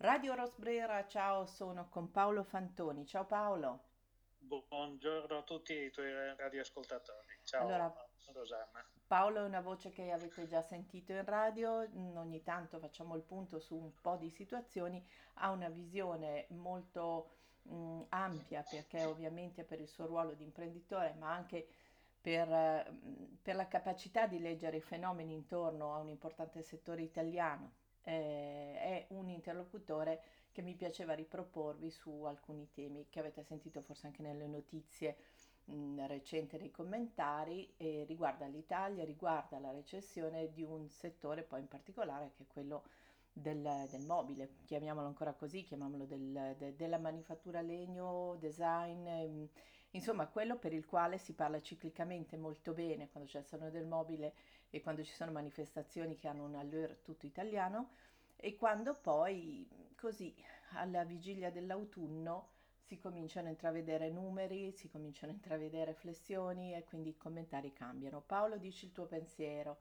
Radio Rosbrera, ciao, sono con Paolo Fantoni. Ciao Paolo. Buongiorno a tutti i tuoi radioascoltatori. Allora, Ciao Rosanna. Paolo è una voce che avete già sentito in radio, ogni tanto facciamo il punto su un po' di situazioni, ha una visione molto mm, ampia perché ovviamente per il suo ruolo di imprenditore, ma anche per, mm, per la capacità di leggere i fenomeni intorno a un importante settore italiano. Eh, è un interlocutore che mi piaceva riproporvi su alcuni temi che avete sentito forse anche nelle notizie mh, recenti nei commentari e riguarda l'Italia, riguarda la recessione di un settore poi in particolare che è quello del, del mobile, chiamiamolo ancora così, chiamiamolo del- de- della manifattura legno, design, ehm, insomma quello per il quale si parla ciclicamente molto bene quando c'è il salone del mobile e quando ci sono manifestazioni che hanno un allure tutto italiano e quando poi così alla vigilia dell'autunno si cominciano a intravedere numeri, si cominciano a intravedere flessioni e quindi i commentari cambiano. Paolo, dici il tuo pensiero.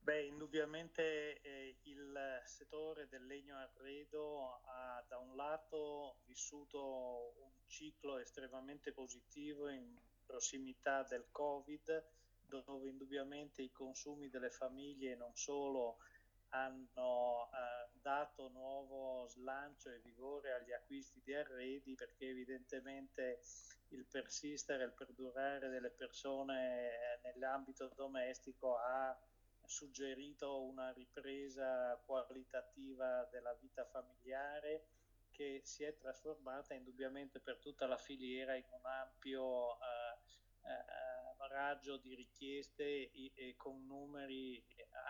Beh, indubbiamente eh, il settore del legno arredo ha da un lato vissuto un ciclo estremamente positivo in prossimità del Covid, dove indubbiamente i consumi delle famiglie non solo hanno eh, dato nuovo slancio e vigore agli acquisti di arredi perché evidentemente il persistere, il perdurare delle persone eh, nell'ambito domestico ha suggerito una ripresa qualitativa della vita familiare che si è trasformata indubbiamente per tutta la filiera in un ampio eh, eh, raggio di richieste e, e, con numeri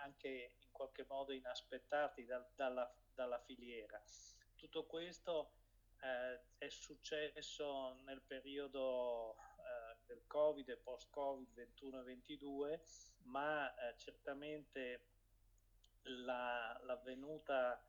anche in qualche modo inaspettati da, dalla, dalla, filiera. Tutto questo eh, è successo nel periodo eh, del Covid e post-Covid 21 e 22, ma eh, certamente la, l'avvenuta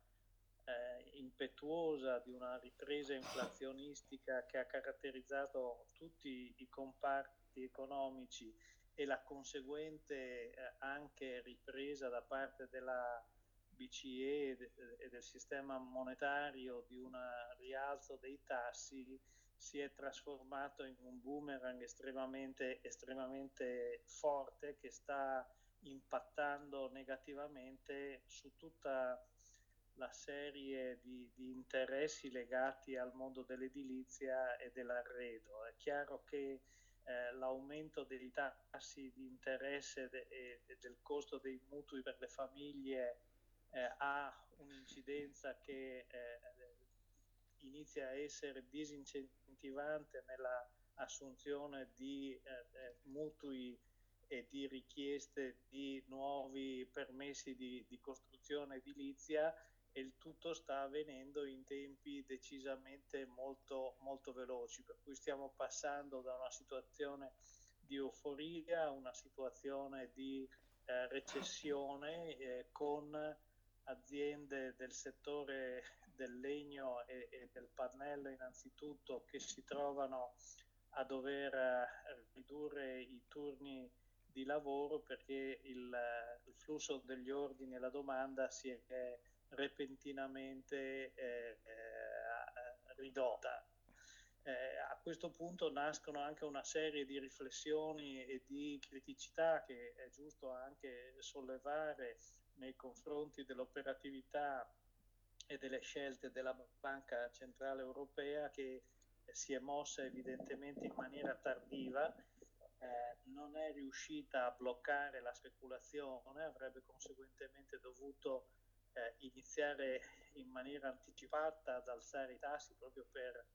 eh, impetuosa di una ripresa inflazionistica che ha caratterizzato tutti i comparti economici e la conseguente eh, anche ripresa da parte della BCE e del sistema monetario di un rialzo dei tassi si è trasformato in un boomerang estremamente, estremamente forte che sta impattando negativamente su tutta la serie di, di, interessi legati al mondo dell'edilizia e dell'arredo. È chiaro che eh, l'aumento dei tassi di interesse e, del costo dei mutui per le famiglie eh, ha un'incidenza che eh, inizia a essere disincentivante nella assunzione di eh, mutui e di richieste di nuovi permessi di, di, costruzione edilizia e il tutto sta avvenendo in tempi decisamente molto, molto veloci, per cui stiamo passando da una situazione di euforia a una situazione di eh, recessione eh, con aziende del settore del legno e, e, del pannello innanzitutto che si trovano a dover eh, ridurre i turni di lavoro perché il, il flusso degli ordini e la domanda si è repentinamente eh, eh, ridotta. Eh, a questo punto nascono anche una serie di riflessioni e di criticità che è giusto anche sollevare nei confronti dell'operatività e delle scelte della Banca Centrale Europea che si è mossa evidentemente in maniera tardiva, eh, non è riuscita a bloccare la speculazione, avrebbe conseguentemente dovuto eh, iniziare in maniera anticipata ad alzare i tassi proprio per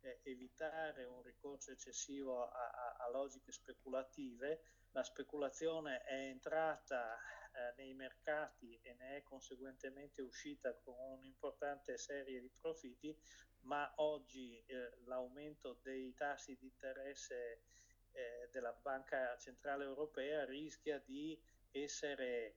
eh, evitare un ricorso eccessivo a, a, a, logiche speculative. La speculazione è entrata eh, nei mercati e ne è conseguentemente uscita con un'importante serie di profitti, ma oggi eh, l'aumento dei tassi di interesse eh, della Banca Centrale Europea rischia di essere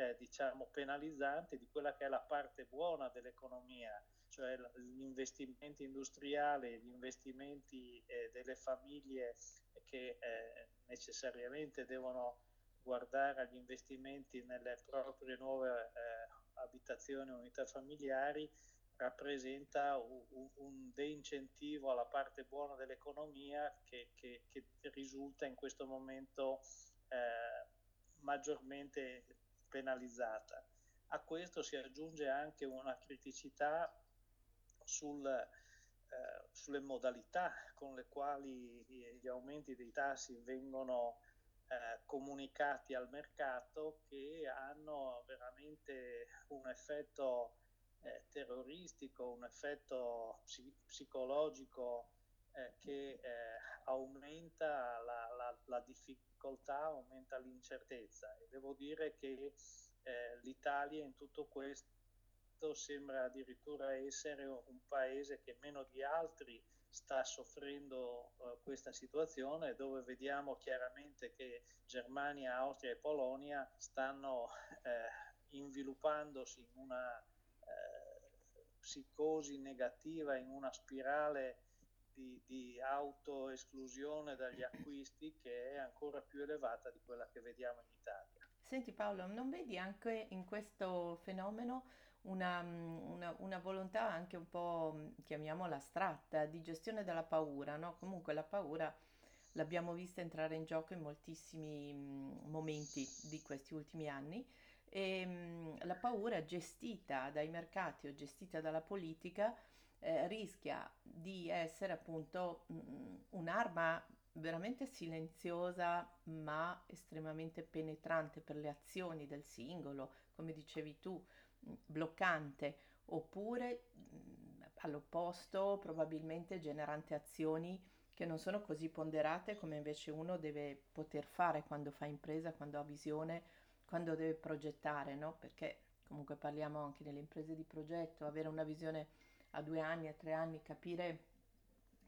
eh, diciamo, penalizzante di quella che è la parte buona dell'economia, cioè gli investimenti industriali, gli investimenti eh, delle famiglie che eh, necessariamente devono guardare agli investimenti nelle proprie nuove eh, abitazioni, unità familiari, rappresenta un, un de-incentivo alla parte buona dell'economia che, che, che risulta in questo momento eh, maggiormente penalizzata. A questo si aggiunge anche una criticità sul, eh, sulle modalità con le quali gli aumenti dei tassi vengono eh, comunicati al mercato che hanno veramente un effetto eh, terroristico, un effetto psi- psicologico eh, che eh, aumenta la, la, la, difficoltà, aumenta l'incertezza. E devo dire che eh, l'Italia in tutto questo sembra addirittura essere un paese che meno di altri sta soffrendo uh, questa situazione dove vediamo chiaramente che Germania, Austria e Polonia stanno eh, inviluppandosi in una eh, psicosi negativa, in una spirale di, di autoesclusione dagli acquisti che è ancora più elevata di quella che vediamo in Italia. Senti Paolo, non vedi anche in questo fenomeno una, una, una volontà anche un po', chiamiamola astratta, di gestione della paura, no? Comunque la paura l'abbiamo vista entrare in gioco in moltissimi momenti di questi ultimi anni e la paura gestita dai mercati o gestita dalla politica eh, rischia di essere appunto un'arma veramente silenziosa ma estremamente penetrante per le azioni del singolo, come dicevi tu, bloccante oppure all'opposto probabilmente generante azioni che non sono così ponderate come invece uno deve poter fare quando fa impresa, quando ha visione, quando deve progettare, no? Perché comunque parliamo anche delle imprese di progetto, avere una visione a due anni, a tre anni, capire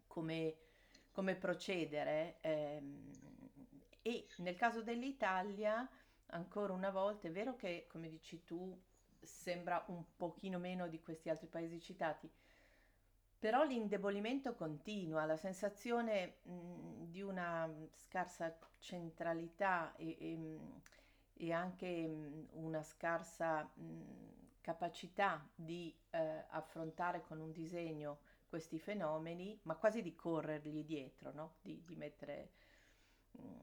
come, come procedere. Ehm, e nel caso dell'Italia, ancora una volta, è vero che, come dici tu, sembra un pochino meno di questi altri paesi citati, però l'indebolimento continua, la sensazione mh, di una scarsa centralità e, e, e anche mh, una scarsa mh, capacità di eh, affrontare con un disegno questi fenomeni, ma quasi di corrergli dietro, no? di, di mettere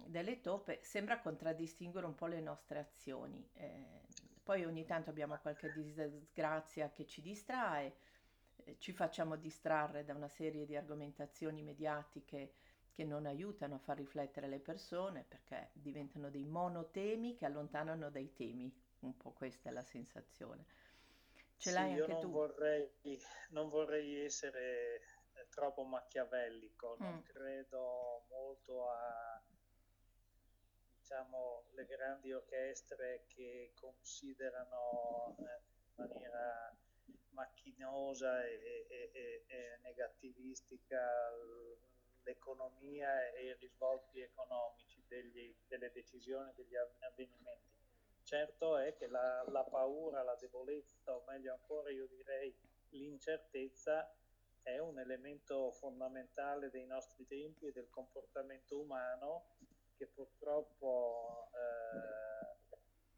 delle toppe, sembra contraddistinguere un po' le nostre azioni. Eh, poi ogni tanto abbiamo qualche disgrazia che ci distrae, eh, ci facciamo distrarre da una serie di argomentazioni mediatiche che non aiutano a far riflettere le persone perché diventano dei monotemi che allontanano dai temi. Un po' questa è la sensazione. Ce l'hai sì, anche io non tu? Vorrei, non vorrei essere troppo macchiavellico, non mm. credo molto a diciamo, le grandi orchestre che considerano eh, in maniera macchinosa e, e, e, e negativistica l'economia e i risvolti economici degli, delle decisioni, degli avvenimenti. Certo è che la, la paura, la debolezza, o meglio ancora io direi l'incertezza, è un elemento fondamentale dei nostri tempi e del comportamento umano che purtroppo eh,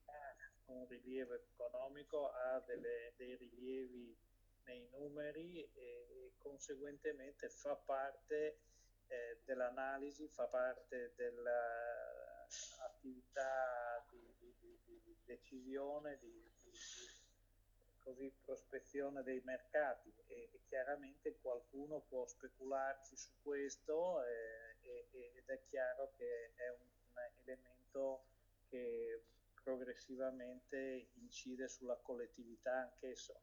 ha un rilievo economico, ha delle, dei rilievi nei numeri e, e conseguentemente fa parte eh, dell'analisi, fa parte dell'attività di, di, di, di, decisione, di, così, prospezione dei mercati e, e, chiaramente qualcuno può specularci su questo. Eh, ed è chiaro che è un, elemento che progressivamente incide sulla collettività anch'esso.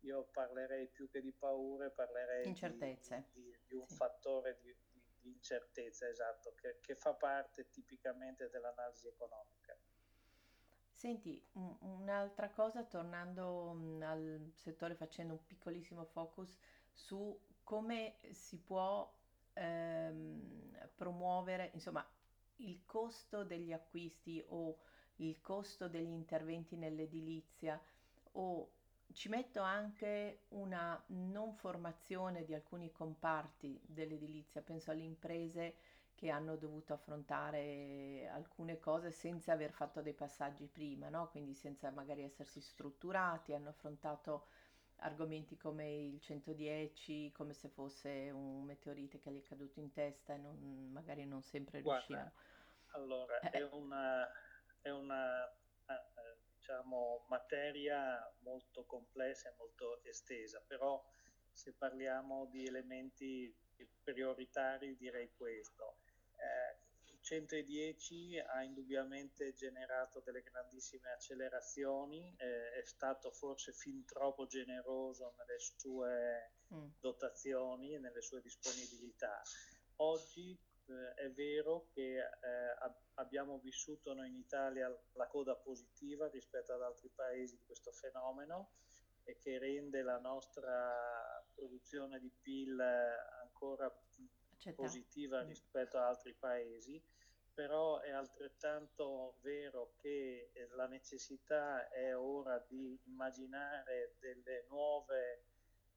Io parlerei più che di paure, parlerei Incertezze. Di, di, di un sì. fattore di, di, incertezza, esatto, che, che fa parte tipicamente dell'analisi economica. Senti, un'altra cosa, tornando mm, al settore, facendo un piccolissimo focus su come si può ehm, promuovere, insomma, il costo degli acquisti o il costo degli interventi nell'edilizia o ci metto anche una non formazione di alcuni comparti dell'edilizia, penso alle imprese che hanno dovuto affrontare alcune cose senza aver fatto dei passaggi prima, no? Quindi senza magari essersi strutturati, hanno affrontato argomenti come il 110 come se fosse un meteorite che gli è caduto in testa e non, magari non sempre riuscivano. Allora, è eh. una, è una eh, diciamo, materia molto complessa e molto estesa, però se parliamo di elementi prioritari direi questo. Eh, 110 ha indubbiamente generato delle grandissime accelerazioni, eh, è stato forse fin troppo generoso nelle sue mm. dotazioni e nelle sue disponibilità. Oggi eh, è vero che eh, abbiamo vissuto noi in Italia la coda positiva rispetto ad altri paesi di questo fenomeno e che rende la nostra produzione di PIL ancora Accetta. positiva mm. rispetto ad altri paesi, però è altrettanto vero che la necessità è ora di immaginare delle nuove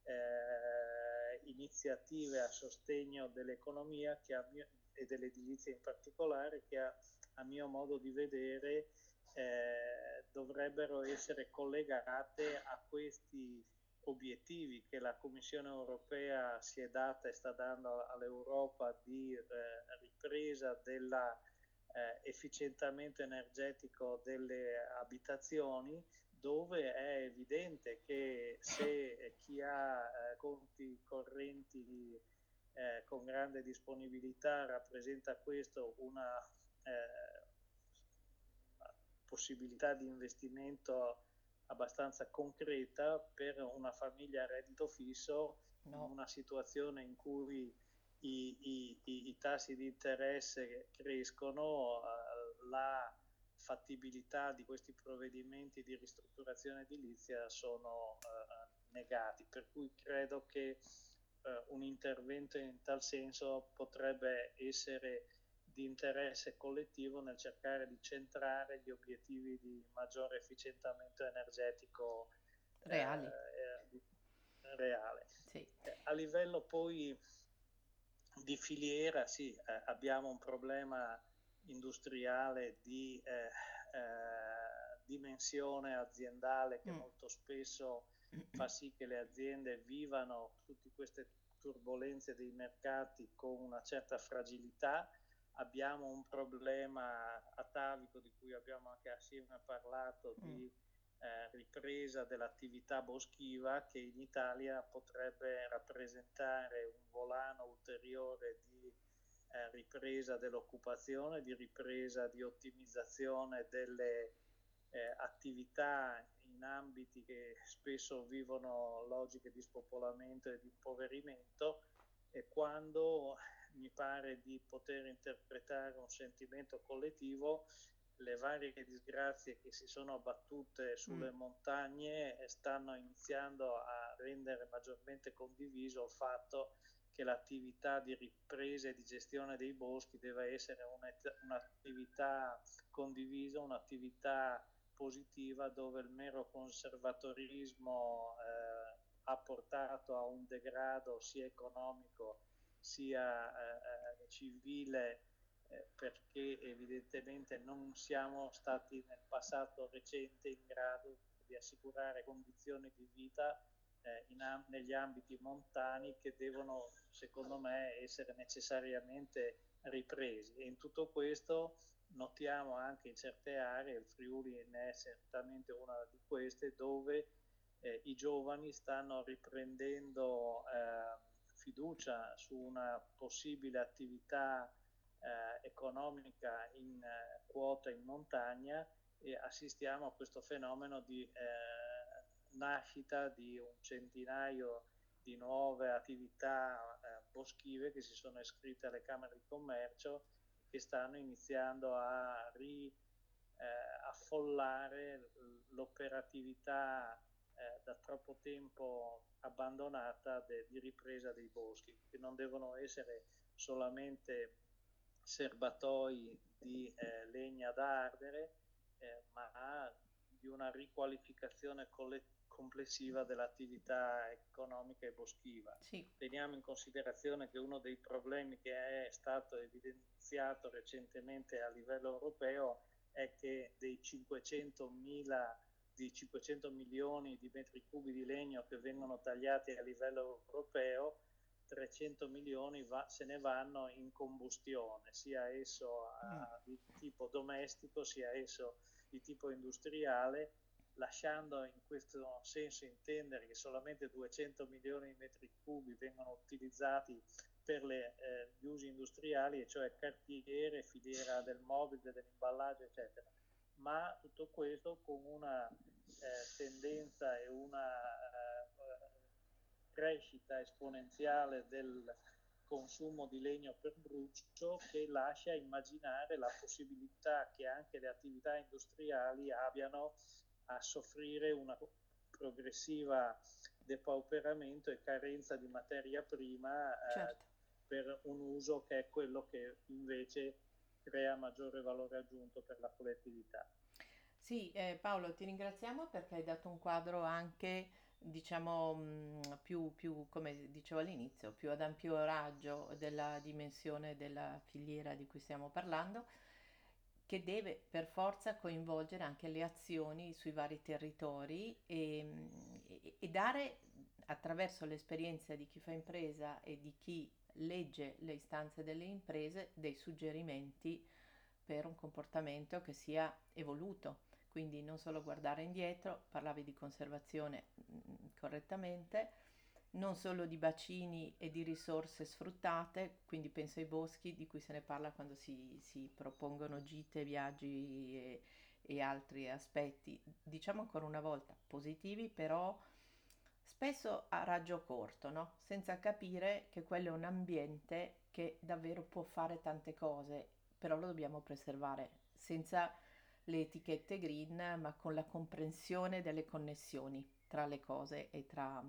eh, iniziative a sostegno dell'economia mio, e dell'edilizia in particolare che a, a mio modo di vedere eh, dovrebbero essere collegate a questi obiettivi che la Commissione europea si è data e sta dando all'Europa di eh, ripresa dell'efficientamento eh, energetico delle abitazioni, dove è evidente che se chi ha eh, conti correnti con grande disponibilità rappresenta questo una possibilità di investimento abbastanza concreta per una famiglia a reddito fisso no. in una situazione in cui i, i, i, i tassi di interesse crescono, uh, la fattibilità di questi provvedimenti di ristrutturazione edilizia sono uh, negati, per cui credo che uh, un intervento in tal senso potrebbe essere di interesse collettivo nel cercare di centrare gli obiettivi di maggiore efficientamento energetico reali. Eh, reale. Sì. Eh, a livello poi di filiera, sì, eh, abbiamo un problema industriale di eh, eh dimensione aziendale che mm. molto spesso fa sì che le aziende vivano tutte queste turbulenze dei mercati con una certa fragilità abbiamo un problema atavico di cui abbiamo anche assieme parlato mm. di eh, ripresa dell'attività boschiva che in Italia potrebbe rappresentare un volano ulteriore di eh, ripresa dell'occupazione, di ripresa di ottimizzazione delle eh, attività in ambiti che spesso vivono logiche di spopolamento e di impoverimento e quando mi pare di poter interpretare un sentimento collettivo, le varie disgrazie che si sono abbattute sulle mm. montagne stanno iniziando a rendere maggiormente condiviso il fatto che l'attività di ripresa e di gestione dei boschi deve essere un'attività condivisa, un'attività positiva dove il mero conservatorismo eh, ha portato a un degrado sia economico sia eh, eh, civile eh, perché evidentemente non siamo stati nel passato recente in grado di assicurare condizioni di vita eh, in, negli ambiti montani che devono secondo me essere necessariamente ripresi. E in tutto questo notiamo anche in certe aree, il Friuli ne è certamente una di queste, dove eh, i giovani stanno riprendendo eh, fiducia su una possibile attività eh, economica in eh, quota in montagna e assistiamo a questo fenomeno di eh, nascita di un centinaio di nuove attività eh, boschive che si sono iscritte alle camere di commercio che stanno iniziando a riaffollare eh, l'operatività eh, da troppo tempo abbandonata de, di ripresa dei boschi, che non devono essere solamente serbatoi di eh, legna da ardere, eh, ma di una riqualificazione coll- complessiva dell'attività economica e boschiva. Sì. Teniamo in considerazione che uno dei problemi che è stato evidenziato recentemente a livello europeo è che dei 500 di 500 milioni di metri cubi di legno che vengono tagliati a livello europeo, 300 milioni va, se ne vanno in combustione, sia esso a, mm. di tipo domestico, sia esso di tipo industriale, lasciando in questo senso intendere che solamente 200 milioni di metri cubi vengono utilizzati per le, eh, gli usi industriali, e cioè cartiere, filiera del mobile, dell'imballaggio, eccetera. Ma tutto questo con una eh, tendenza e una eh, crescita esponenziale del consumo di legno per brucio che lascia immaginare la possibilità che anche le attività industriali abbiano a soffrire una progressiva depauperamento e carenza di materia prima eh, certo. per un uso che è quello che invece crea maggiore valore aggiunto per la collettività. Sì, eh, Paolo, ti ringraziamo perché hai dato un quadro anche, diciamo, mm, più, più, come dicevo all'inizio, più ad ampio raggio della dimensione della filiera di cui stiamo parlando, che deve per forza coinvolgere anche le azioni sui vari territori e, e, e dare attraverso l'esperienza di chi fa impresa e di chi legge le istanze delle imprese dei suggerimenti per un comportamento che sia evoluto. Quindi non solo guardare indietro, parlavi di conservazione mm, correttamente, non solo di bacini e di risorse sfruttate, quindi penso ai boschi di cui se ne parla quando si, si propongono gite, viaggi e, e altri aspetti, diciamo ancora una volta positivi, però spesso a raggio corto, no? senza capire che quello è un ambiente che davvero può fare tante cose, però lo dobbiamo preservare senza le etichette green, ma con la comprensione delle connessioni tra le cose e tra,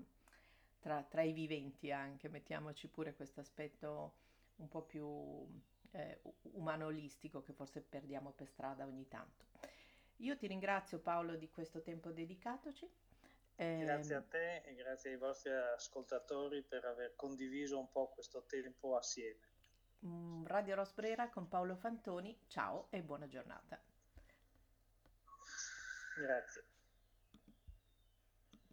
tra, tra i viventi anche, mettiamoci pure questo aspetto un po' più eh, umanolistico che forse perdiamo per strada ogni tanto. Io ti ringrazio Paolo di questo tempo dedicatoci. Grazie a te e grazie ai vostri ascoltatori per aver condiviso un po' questo tempo assieme. Mm, Radio Rosbrera con Paolo Fantoni, ciao e buona giornata. Grazie.